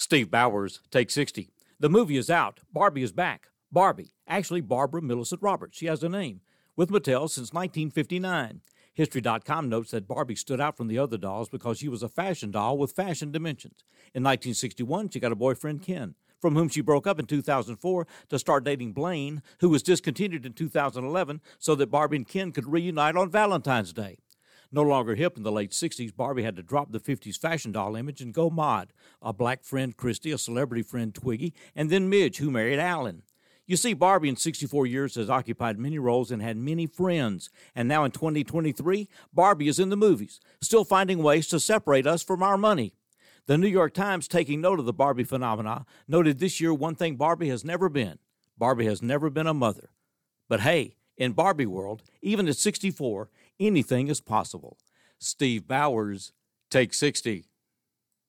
Steve Bowers, Take 60. The movie is out. Barbie is back. Barbie, actually Barbara Millicent Roberts. She has a name. With Mattel since 1959. History.com notes that Barbie stood out from the other dolls because she was a fashion doll with fashion dimensions. In 1961, she got a boyfriend, Ken, from whom she broke up in 2004 to start dating Blaine, who was discontinued in 2011 so that Barbie and Ken could reunite on Valentine's Day. No longer hip in the late 60s, Barbie had to drop the 50s fashion doll image and go mod. A black friend, Christie, a celebrity friend, Twiggy, and then Midge, who married Allan. You see, Barbie in 64 years has occupied many roles and had many friends. And now in 2023, Barbie is in the movies, still finding ways to separate us from our money. The New York Times, taking note of the Barbie phenomena, noted this year one thing Barbie has never been Barbie has never been a mother. But hey, in Barbie world, even at 64, anything is possible. Steve Bowers, take 60.